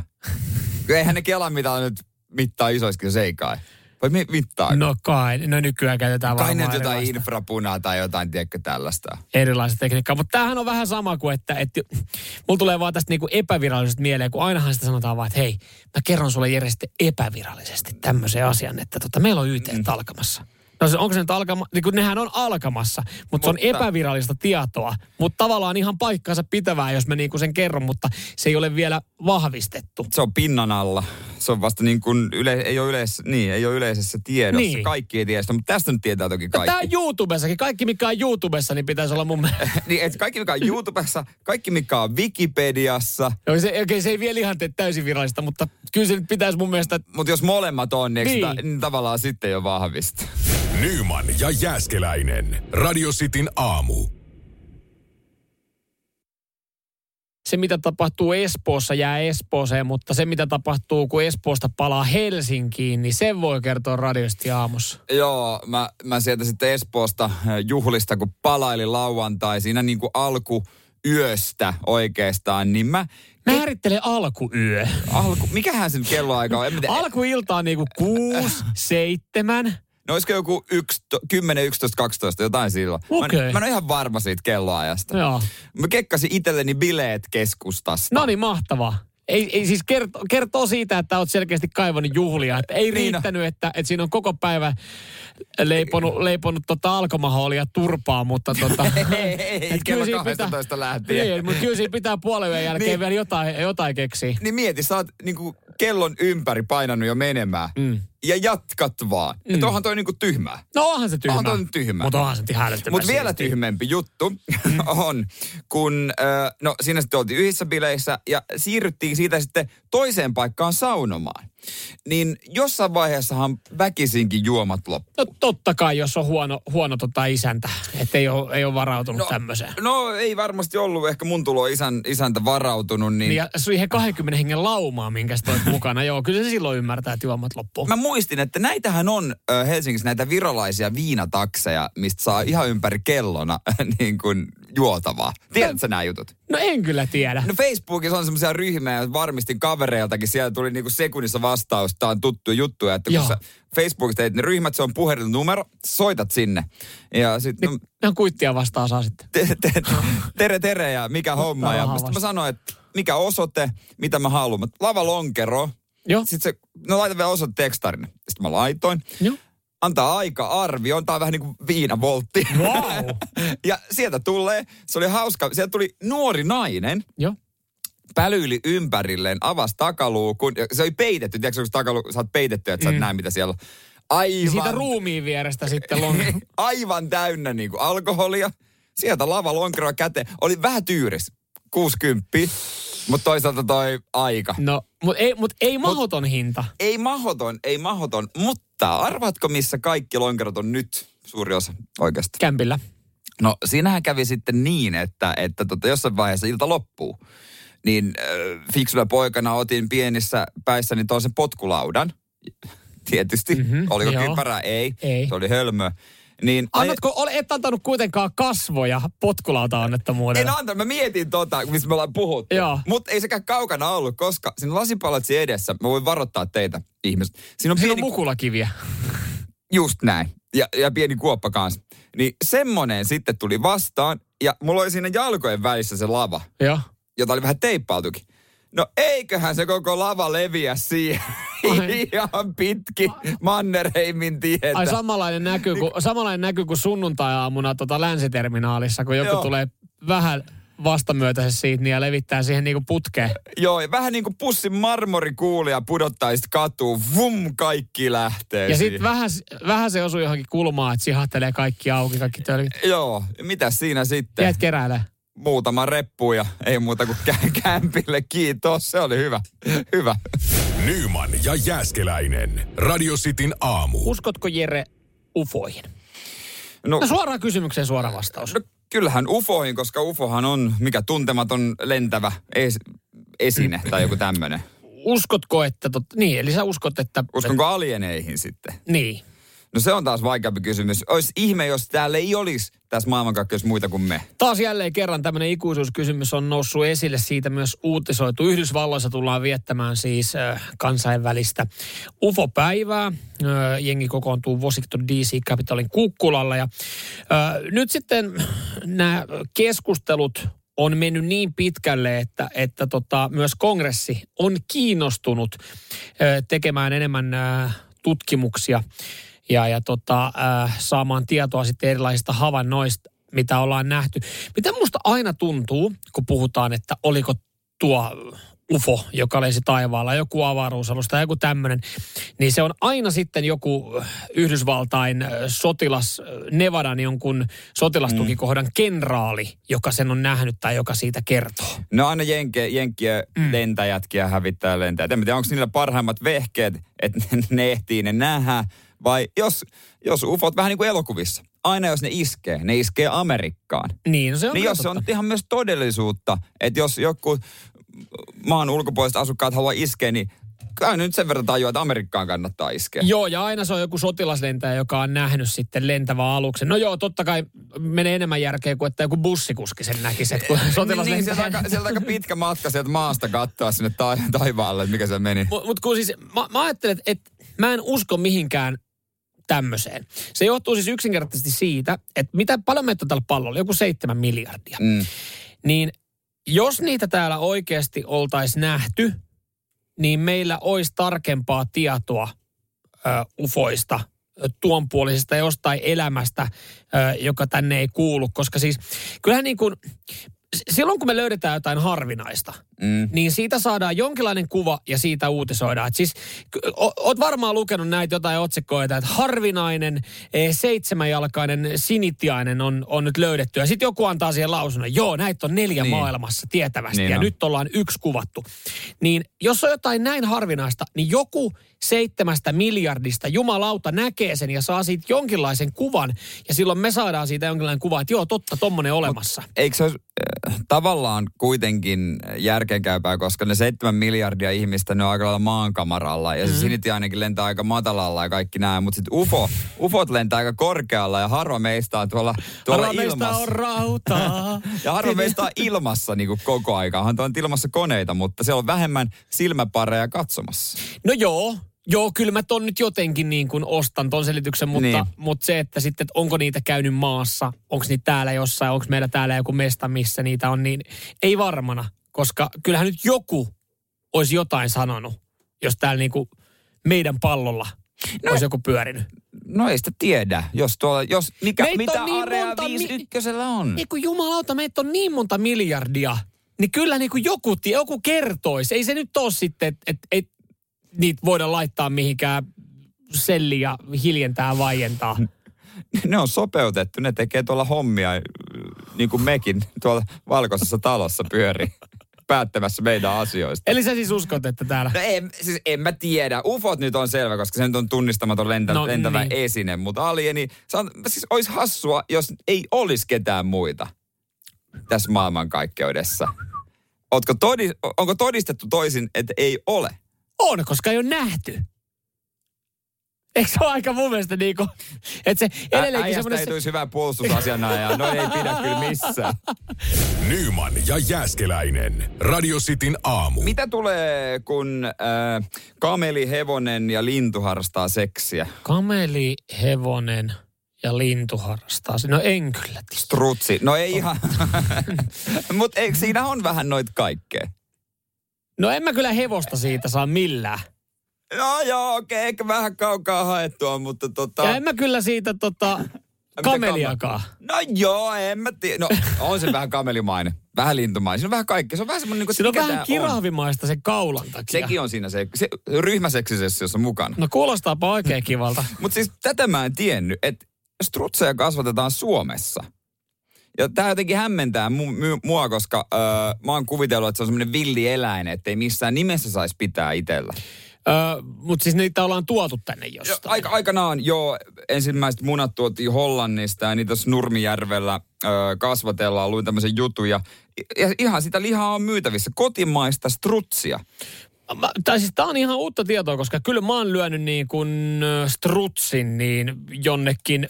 Eihän ne Kelan mitalla nyt mittaa isoiskin, se ei kai. Vai mi- mittaa? No kai, no nykyään käytetään kai varmaan nyt jotain erilaista, infrapunaa tai jotain, tiedätkö, tällaista. erilaista tekniikkaa. Mutta tämähän on vähän sama kuin, että, että mulla tulee vaan tästä niinku epävirallisesta mieleen, kun ainahan sitä sanotaan vaan, että hei, mä kerron sulle sitten epävirallisesti tämmöisen asian, että tota, meillä on YT Mm. alkamassa. No se, onko se nyt alkama, niin nehän on alkamassa, mutta se on Mutta- epävirallista tietoa. Mutta tavallaan ihan paikkaansa pitävää, jos mä niinku sen kerron, mutta se ei ole vielä vahvistettu. Se on pinnan alla. Se on vasta niin kuin, yle, ei, ole yleis, niin, ei ole yleisessä tiedossa. Niin. Kaikki ei tiedä sitä, mutta tästä nyt tietää toki No, kaikki. Tämä on YouTubessakin. Kaikki, mikä on YouTubessa, niin pitäisi olla mun mielestä. niin, et kaikki mikä on YouTubessa, kaikki mikä on Wikipediassa. Joo, se, okei, se ei vielä ihan tee täysin virallista, mutta kyllä se nyt pitäisi mun mielestä... Mutta jos molemmat on, niin, Niin. niin. Ta, niin tavallaan sitten jo vahvista. Nyman ja Jäskeläinen. Radio Cityn aamu. se mitä tapahtuu Espoossa jää Espooseen, mutta se mitä tapahtuu, kun Espoosta palaa Helsinkiin, niin sen voi kertoa radiosti aamussa. Joo, mä, mä sieltä sitten Espoosta äh, juhlista, kun palaili lauantai siinä niin kuin alku yöstä oikeastaan, niin mä... Määrittele alkuyö. Alku, mikähän sen kelloaika on? Alkuilta on niinku kuusi, seitsemän. No olisiko joku yksi, 10, 11, 12, jotain silloin. Okei. Mä, en- mä en ole ihan varma siitä kelloajasta. Joo. Mä kekkasin itselleni bileet keskustasta. No niin, mahtavaa. Ei, ei siis kertoo, kertoo siitä, että olet selkeästi kaivannut juhlia. Että ei Niin riittänyt, että, että siinä on koko päivä leiponut, leiponut tota alkomaholia turpaa, mutta tota... ei, ei, et kello siinä 12 lähtien. Niin, mutta kyllä siinä pitää puolen jälkeen Niin. vielä jotain, jotain keksiä. Niin mieti, sä oot niinku kellon ympäri painanut jo menemään. Mm. Ja jatkat vaan. Mm. Että onhan toi niinku tyhmää. No onhan se tyhmä. On toi nyt tyhmä. Mutta onhan se ihan Mutta vielä tyhmempi juttu Mm. on, kun äh, no siinä sitten oltiin yhdessä bileissä ja siirryttiin siitä sitten toiseen paikkaan saunomaan. Niin jossain vaiheessahan väkisinkin juomat loppu. No totta kai, jos on huono, huono tota isäntä, että ei ole, ei ole varautunut no, tämmöiseen. No ei varmasti ollut ehkä mun tulo isän, isäntä varautunut, niin... Ja siihen 20 hengen laumaa, minkä sä toit mukana. Joo, kyllä se silloin ymmärtää, että juomat loppuu. Mä muistin, että näitähän on Helsingissä näitä virolaisia viinatakseja, mistä saa ihan ympäri kellona niin kuin juotavaa. Tiedätkö sä nämä jutut? No en kyllä tiedä. No Facebookissa on semmoisia ryhmiä, ja varmistin kavereiltakin, siellä tuli niinku sekunnissa vastaus, tää on tuttu juttu, että kun Joo. sä Facebookissa teet ne ryhmät, se on puhelinnumero, soitat sinne. Ja sitten, no, Ihan kuittia vastaan saa sitten. te, te, tere tere ja mikä homma. Ja mä sanoin, että mikä osoite, mitä mä haluan. Mä, Lava lonkero. Joo. Sitten se, no laita vielä osoite tekstarin. Sitten mä laitoin. Joo. Antaa aika arvioon. Tää on vähän niin kuin viinavoltti. Wow. ja sieltä tulee, se oli hauska, sieltä tuli nuori nainen, Joo. pälyili ympärilleen, avasi takaluukun. Se oli peitetty, tiedätkö, kun takaluukun, sä oot peitetty, että sä et näe, mitä siellä on. Aivan, siitä ruumiin vierestä sitten long... aivan täynnä niin kuin alkoholia. Sieltä lava lonkeroa käteen. Oli vähän tyyris, 60, mutta toisaalta toi aika. No, mutta ei, mut ei mahoton hinta. Ei mahoton, ei mahoton, mutta arvatko missä kaikki lonkerot on nyt suuri osa oikeasti? Kämpillä. No siinähän kävi sitten niin, että, että tota, jossain vaiheessa ilta loppuu. Niin äh, fiksulla poikana otin pienissä päissäni toisen potkulaudan. Tietysti. Mhm, Mm-hmm, Oliko joo. kypärää? Ei. Ei. Se oli hölmö. Niin, Annatko, ole, et antanut kuitenkaan kasvoja potkulauta onnettomuudelle. En antanut, mä mietin tota, mistä me ollaan puhuttu. Mutta ei sekään kaukana ollut, koska siinä lasipalatsi edessä, mä voin varoittaa teitä ihmiset. Siinä on Siinä on pieni, mukulakiviä. just näin. Ja, ja pieni kuoppa kanssa. Niin semmonen sitten tuli vastaan, ja mulla oli siinä jalkojen välissä se lava, Joo. jota oli vähän teippautukin. No eiköhän se koko lava leviä siihen ihan pitkin Mannerheimin tietä. Ai samanlainen näky, kuin, samanlainen näky kuin sunnuntai-aamuna tota länsiterminaalissa, kun joku Joo. tulee vähän vastamyötäisesti siitä niin ja levittää siihen niinku putkeen. Joo, ja vähän niin kuin pussin marmorikuulia pudottaa sit katuun. Vum, kaikki lähtee Ja sitten vähän, vähän se osuu johonkin kulmaan, että sihahtelee kaikki auki, kaikki tölkit. Joo, mitä siinä sitten? Jäät keräilee. Muutama reppu ja ei muuta kuin kä- kämpille. Kiitos, se oli hyvä. Hyvä. Nyman ja Jääskeläinen. Radio Cityn aamu. Uskotko Jere ufoihin? No, No suoraan kysymykseen suora vastaus. no kyllähän ufoihin, koska ufohan on mikä tuntematon lentävä es- esine tai joku tämmöinen. Uskotko, että... Tot, niin, eli sä uskot, että... Uskonko alieneihin sitten? Niin. No se on taas vaikeampi kysymys. Olisi ihme, jos täällä ei olisi tässä maailmankaikkeudessa muita kuin me. Taas jälleen kerran tämmöinen ikuisuuskysymys on noussut esille, siitä myös uutisoitu. Yhdysvalloissa tullaan viettämään siis kansainvälistä UFO-päivää. Jengi kokoontuu Washington DC Capitolin kukkulalla. Ja, nyt sitten nämä keskustelut on mennyt niin pitkälle, että, että tota, myös kongressi on kiinnostunut tekemään enemmän tutkimuksia ja, ja tota, äh, saamaan tietoa sitten erilaisista havainnoista, mitä ollaan nähty. Mitä musta aina tuntuu, kun puhutaan, että oliko tuo UFO, joka lensi taivaalla, joku avaruusalus tai joku tämmöinen, niin se on aina sitten joku Yhdysvaltain äh, sotilas, äh, Nevadan jonkun sotilastukikohdan kenraali, joka sen on nähnyt tai joka siitä kertoo. No aina jenke, jenkkiä mm. lentäjätkin ja hävittää lentäjät. En tiedä, onko niillä parhaimmat vehkeet, että ne ehtii ne nähdä. Vai jos, jos ufot vähän niin kuin elokuvissa. aina jos ne iskee, ne iskee Amerikkaan. Niin, no se on Niin jos se on ihan myös todellisuutta, että jos joku maan ulkopuoliset asukkaat haluaa iskeä, niin kyllä nyt sen verran tajua, että Amerikkaan kannattaa iskeä. Joo, ja aina se on joku sotilaslentäjä, joka on nähnyt sitten lentävän aluksen. No joo, totta kai menee enemmän järkeä kuin että joku bussikuski sen näkisi, että kun Niin, sotilaslentäjä... sieltä, aika, sieltä aika pitkä matka sieltä maasta katsoa sinne ta- taivaalle, että mikä se meni. Mutta mut kun siis, mä, mä ajattelen, että mä en usko mihinkään tämmöiseen. Se johtuu siis yksinkertaisesti siitä, että mitä paljon meitä on tällä pallolla, joku seitsemän miljardia. Mm. Niin jos niitä täällä oikeasti oltaisiin nähty, niin meillä olisi tarkempaa tietoa ö, ufoista, tuonpuolisesta jostain elämästä, ö, joka tänne ei kuulu. Koska siis kyllähän niin kuin, silloin kun me löydetään jotain harvinaista, Mm. niin siitä saadaan jonkinlainen kuva ja siitä uutisoidaan. Et siis, o- oot varmaan lukenut näitä jotain otsikoita, että harvinainen eh, seitsemänjalkainen sinitiainen on, on nyt löydetty. Ja sitten joku antaa siihen lausunnon, joo, näitä on neljä Niin. maailmassa tietävästi Niin ja on. nyt ollaan yksi kuvattu. Niin jos on jotain näin harvinaista, niin joku seitsemästä miljardista jumalauta näkee sen ja saa siitä jonkinlaisen kuvan. Ja silloin me saadaan siitä jonkinlainen kuva, että joo, totta, tommonen olemassa. Eikö se olisi tavallaan kuitenkin järkeenkäypää, koska ne seitsemän miljardia ihmistä, ne on aika lailla maankamaralla. Ja se Mm-hmm. sinitiainenkin lentää aika matalalla ja kaikki nämä. Mutta sitten UFO, UFOt lentää aika korkealla ja harva meistä on tuolla, tuolla Harva meistä ilmassa. on rautaa. Ja harva meistä on ilmassa niin kuin koko aika. Onhan tuon ilmassa koneita, mutta siellä on vähemmän silmäpareja katsomassa. No joo, joo, kyllä mä ton nyt jotenkin niin kuin ostan ton selityksen, mutta, Niin. niin. mutta se, että sitten, että onko niitä käynyt maassa, onko niitä täällä jossain, onko meillä täällä joku mesta, missä niitä on, niin ei varmana. Koska kyllähän nyt joku olisi jotain sanonut, jos täällä niin kuin meidän pallolla no. olisi joku pyörinyt. No ei sitä tiedä, jos tuolla, jos, mikä, Meitä mitä niin Area monta 5 mi- on. Ei kun jumalauta, meitä on niin monta miljardia, niin kyllä niin kuin joku, joku kertoisi. Ei se nyt ole sitten, että et, et, niitä voida laittaa mihinkään selli ja hiljentää vaientaa. Ne on sopeutettu, ne tekee tuolla hommia, niin kuin mekin tuolla valkoisessa talossa pyörii päättämässä meidän asioista. Eli sä siis uskot, että täällä... No en, siis en mä tiedä. UFOt nyt on selvä, koska se nyt on tunnistamaton lentä, no, lentävä niin. esine. Mutta alieni, on, siis olisi hassua, jos ei olisi ketään muita tässä maailmankaikkeudessa. Ootko todi, onko todistettu toisin, että ei ole? On, koska ei ole nähty. Eikö se ole aika mun mielestä niin kuin, että se Ä- edelleenkin Äijästä semmoinen... ei tulisi hyvää puolustusasianajaa. No ei pidä kyllä missään. Nyman ja Jääskeläinen. Radio Cityn aamu. Mitä tulee, kun äh, kameli, hevonen ja lintu harrastaa seksiä? Kameli, hevonen ja lintu harrastaa. No en kyllä tiedä. Strutsi. No ei ihan. Mutta siinä on vähän noit kaikkea? No en mä kyllä hevosta siitä saa millään. No joo, okei, okay, ehkä vähän kaukaa haettua, mutta tota... Ja en mä kyllä siitä tota, kameliakaan. No joo, en mä tiedä. No on se vähän kamelimainen, vähän lintumainen. Siinä on vähän kaikkea. Se on vähän semmoinen, niin kuin, Siinä on vähän tää on. kirahvimaista sen kaulan takia. Sekin on siinä se, se ryhmäseksisessä mukana. No kuulostaapa oikein kivalta. Mutta siis tätä mä en tiennyt, että strutseja kasvatetaan Suomessa. Ja tämä jotenkin hämmentää mu- mu- mua, koska öö, mä oon kuvitellut, että se on semmoinen villi eläin, että ei missään nimessä saisi pitää itsellä. Öö, Mutta siis niitä ollaan tuotu tänne Jo, jostain. aika, aikanaan jo ensimmäiset munat tuotiin Hollannista ja niitä Nurmijärvellä ö, kasvatellaan. Luin tämmöisen jutun ja, ja ihan sitä lihaa on myytävissä. Kotimaista strutsia. Mä, tai siis tää on ihan uutta tietoa, koska kyllä mä oon lyönyt niin kuin strutsin niin jonnekin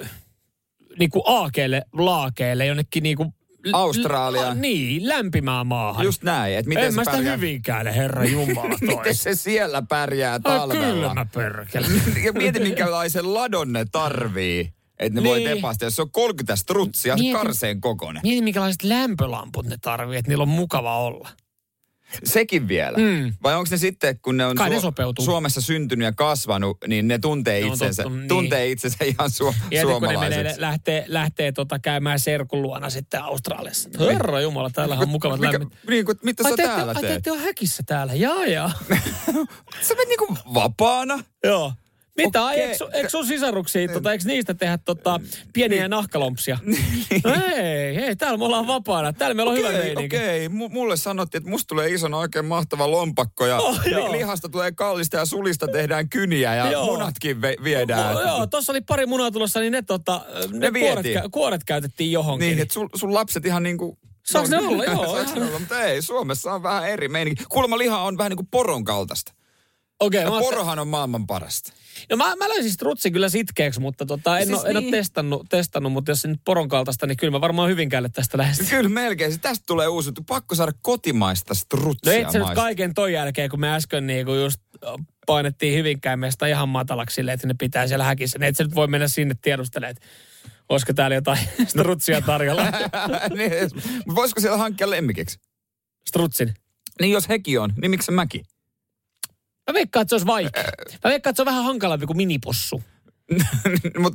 niin kuin aakeelle, laakeelle, jonnekin niin kuin... Australiaan. L- niin, lämpimään maahan. Just näin, että miten en se mä sitä pärjää. hyvinkään, herra Jumala Miten se siellä pärjää talvella? Kylmä perkele. Ja mieti, minkälaisen ladon ne tarvii, että ne voi Niin. tepasta. Jos se on 30 strutsia, Mieti- karseen kokonen. Mieti, minkälaiset lämpölamput ne tarvii, että niillä on mukava olla. Sekin vielä. Mm. Vai onko ne sitten, kun ne on Kai ne sopeutuu. Suomessa syntynyt ja kasvanut, niin ne tuntee Ne itsensä, tottunut, niin. tuntee itsensä ihan su- Ja kun ne menee, suomalaiseksi. lähtee, lähtee tota käymään serkun luona sitten Australiassa. Herra Jumala, täällä on mukavat Mikä, lämmöt. niin kuin, mitä sä Ai te, ette, täällä ai te teet? ette ole häkissä täällä, jaa jaa. Sä menet niinku vapaana. Joo. Mitä? Okei. eikö, eikö sun sisaruksia, tota, eikö niistä tehdä tota, pieniä nahkalompsia? No ei, ei, täällä me ollaan vapaana. Täällä meillä on hyvä Okei, meininki. okei. M- mulle sanottiin, että musta tulee isona oikein mahtava lompakko ja Oh, li- lihasta tulee kallista ja sulista tehdään kyniä ja Joo. munatkin ve- viedään. Oh, joo, tuossa oli pari munaa tulossa, niin ne, tota, ne, Ne kuoret, kä- kuoret käytettiin johonkin. Niin, että sun, sun lapset ihan niinku... Saaks ne olla? Joo, Saaks ne olla? Mutta ei, Suomessa on vähän eri meininki. Kuulemma liha on vähän niin kuin poron kaltaista. Okei, mä, oon- porohan on maailman parasta. no mä, mä löysin strutsin kyllä sitkeäksi, mutta tota, en, Siis siis ole, en niin. ole testannut, testannut, mutta jos se nyt poron kaltaista, niin kyllä mä varmaan Hyvinkäälle tästä lähestyn. Kyllä melkein. Se Tästä tulee uusi. Pakko saada kotimaista strutsia No et sä nyt kaiken toi jälkeen, kun me äsken niinku just painettiin Hyvinkään meistä ihan matalaksi silleen, että ne pitää siellä häkissä. Niin et sä nyt voi mennä sinne tiedustelemaan, että olisiko täällä jotain strutsia tarjolla. niin, voisiko siellä hankkia lemmikiksi? Strutsin. Niin jos heki on, niin miksi mäkin? Mä veikkaan, että se olisi vaikea. Mä veikkaan, että se on vähän hankalampi kuin minipossu. Mut,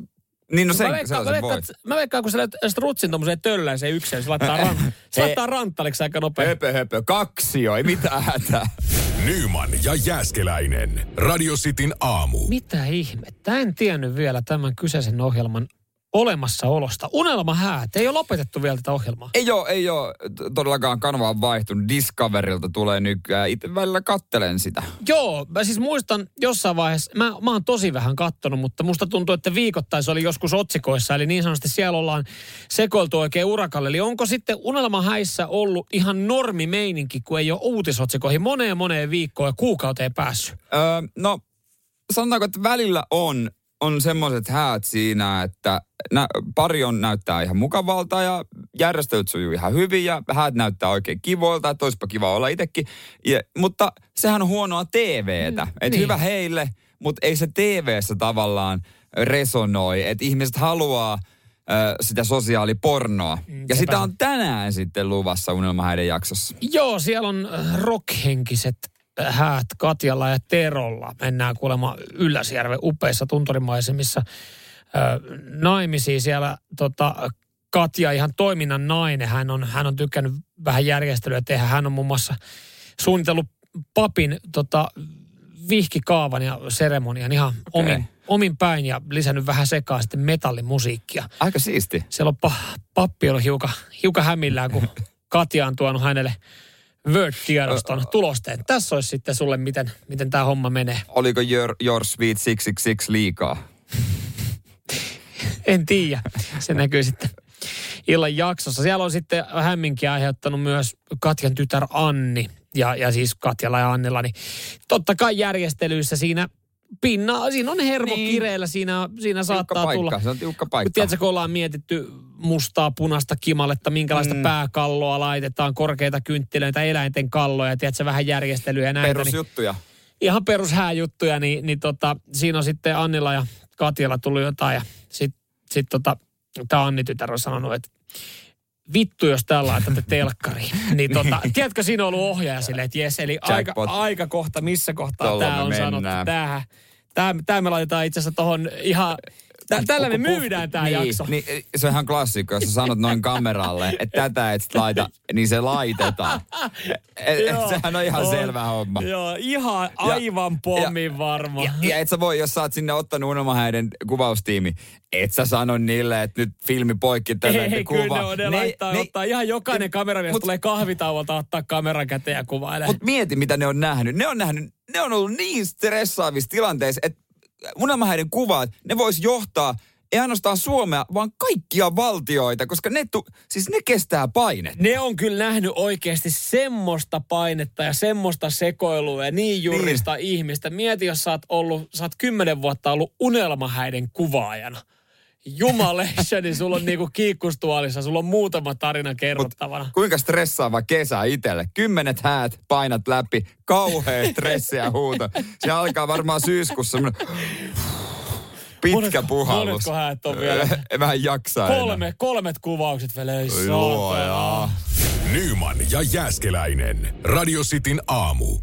niin no mä, sen, veikkaan, mä, veikkaan, mä veikkaan, kun sä löyt strutsin tommoseen tölläiseen yksin, se laittaa, ran, se laittaa ranttaliksi aika nopeasti. Höpö, höpö, kaksi jo, ei mitään hätää. Nyman ja Jääskeläinen. Radio Cityn aamu. Mitä ihmettä? En tiennyt vielä tämän kyseisen ohjelman olemassaolosta. Unelmahäät. Ei ole lopetettu vielä tätä ohjelmaa. Ei oo, ei oo t- todellakaan kanava on vaihtunut. Discoverilta tulee nykyään. Itse välillä kattelen sitä. Joo, mä siis muistan jossain vaiheessa, mä, mä oon tosi vähän kattonut, mutta musta tuntuu, että viikoittain se oli joskus otsikoissa, eli niin sanotusti siellä ollaan sekoiltu oikein urakalle. Eli onko sitten unelmahäissä ollut ihan normimeininki, kun ei ole uutisotsikoihin moneen moneen viikkoon ja kuukauteen päässyt? Öö, no, sanotaanko, että välillä on, on semmoiset häät siinä, että nä, pari on näyttää ihan mukavalta ja järjestelyt sujuu ihan hyvin ja häät näyttää oikein kivoilta, että olisipa kiva olla itsekin. Ja, mutta sehän on huonoa TVtä. Mm, että niin. hyvä heille, mutta ei se TVssä tavallaan resonoi, että ihmiset haluaa sitä sosiaalipornoa. ja sepä sitä on. tänään sitten luvassa Unelmahäiden jaksossa. Joo, siellä on rockhenkiset häät Katjalla ja Terolla. Mennään kuulemma Ylläsjärven upeissa tunturimaisemissa naimisiin. Siellä tota, Katja ihan toiminnan nainen. Hän on, hän on tykkännyt vähän järjestelyä tehdä. Hän on muun muassa suunnitellut papin tota, vihkikaavan ja seremonian ihan Okei. omin, omin päin ja lisännyt vähän sekaan sitten metallimusiikkia Aika siisti. siellä on pa- pappi ollut hiukan, hiukan hämillään, kun Katja on tuonut hänelle Word-tiedoston tulosteen. Tässä olisi sitten sulle, miten, miten tämä homma menee. Oliko Your, your Sweet 666 liikaa? En tiedä. Se näkyy sitten illan jaksossa. Siellä on sitten hämminkiä aiheuttanut myös Katjan tytär Anni. Ja, ja siis Katjalla ja Annilla, niin totta kai järjestelyissä siinä pinna, siinä on hermo Niin. kireellä, siinä, siinä saattaa paikka, tulla se on tiukka paikka. tiedätkö, kun ollaan mietitty mustaa, punaista kimaletta, minkälaista mm. Pääkalloa laitetaan, korkeita kynttilöitä, eläinten kalloja, tiedätkö, vähän järjestelyä ja näitä. Niin Perusjuttuja. ihan perushääjuttuja, niin, niin tota, siinä on sitten Annilla ja Katjalla tullut jotain ja sitten sit tota, tämä Anni-tytär on sanonut, että vittu, jos tällä laitatte telkkariin. Niin tota, tiedätkö, siinä on ollut ohjaaja silleen, että jes, eli aika, Jackpot. aika kohta, missä kohtaa Tolla tämä on sanottu. mennään. Tämähän, tämä, tämä me laitetaan itse asiassa tuohon ihan, tä, tällä me myydään tämä niin, jakso. Niin, se on ihan klassikko, jos sä sanot noin kameralle, että tätä et laita, niin se laitetaan. Et, et, Joo. sehän on ihan On. selvä homma. Joo, ihan aivan pommin varma. Ja, ja et sä voi, jos sä oot sinne ottanut Unelmahäiden kuvaustiimi, et sä sano niille, että nyt filmi poikki tällä Ei, kuva. kyllä ne, on, ne, laittaa, ottaa ihan jokainen kameramies mut- tulee kahvitauolta ottaa kameran käteen ja kuvailee. Mutta mieti, mitä ne on nähnyt. Ne on nähnyt, ne on ollut niin stressaavissa tilanteissa, että unelmahäiden kuvat, ne vois johtaa ei ainoastaan Suomea, vaan kaikkia valtioita, koska ne, tu, siis ne kestää painet. ne on kyllä nähnyt oikeasti semmoista painetta ja semmoista sekoilua ja niin jurista niin. ihmistä. Mieti, jos sä oot, ollut, sä oot kymmenen vuotta ollut unelmahäiden kuvaajana. Jumalessa, niin sulla on niinku kiikkustuolissa, sulla on muutama tarina kerrottavana. Kuinka stressaava kesä itselle. Kymmenet häät, painat läpi, kauhea stressi ja huuto. Se alkaa varmaan syyskuussa semmoinen pitkä Monetko- puhallus. monetko häät on vielä? Vähän jaksaa enää. Kolme, kolmet kuvaukset vielä. Ei luoja. Nyman ja Jääskeläinen. Radio Cityn aamu.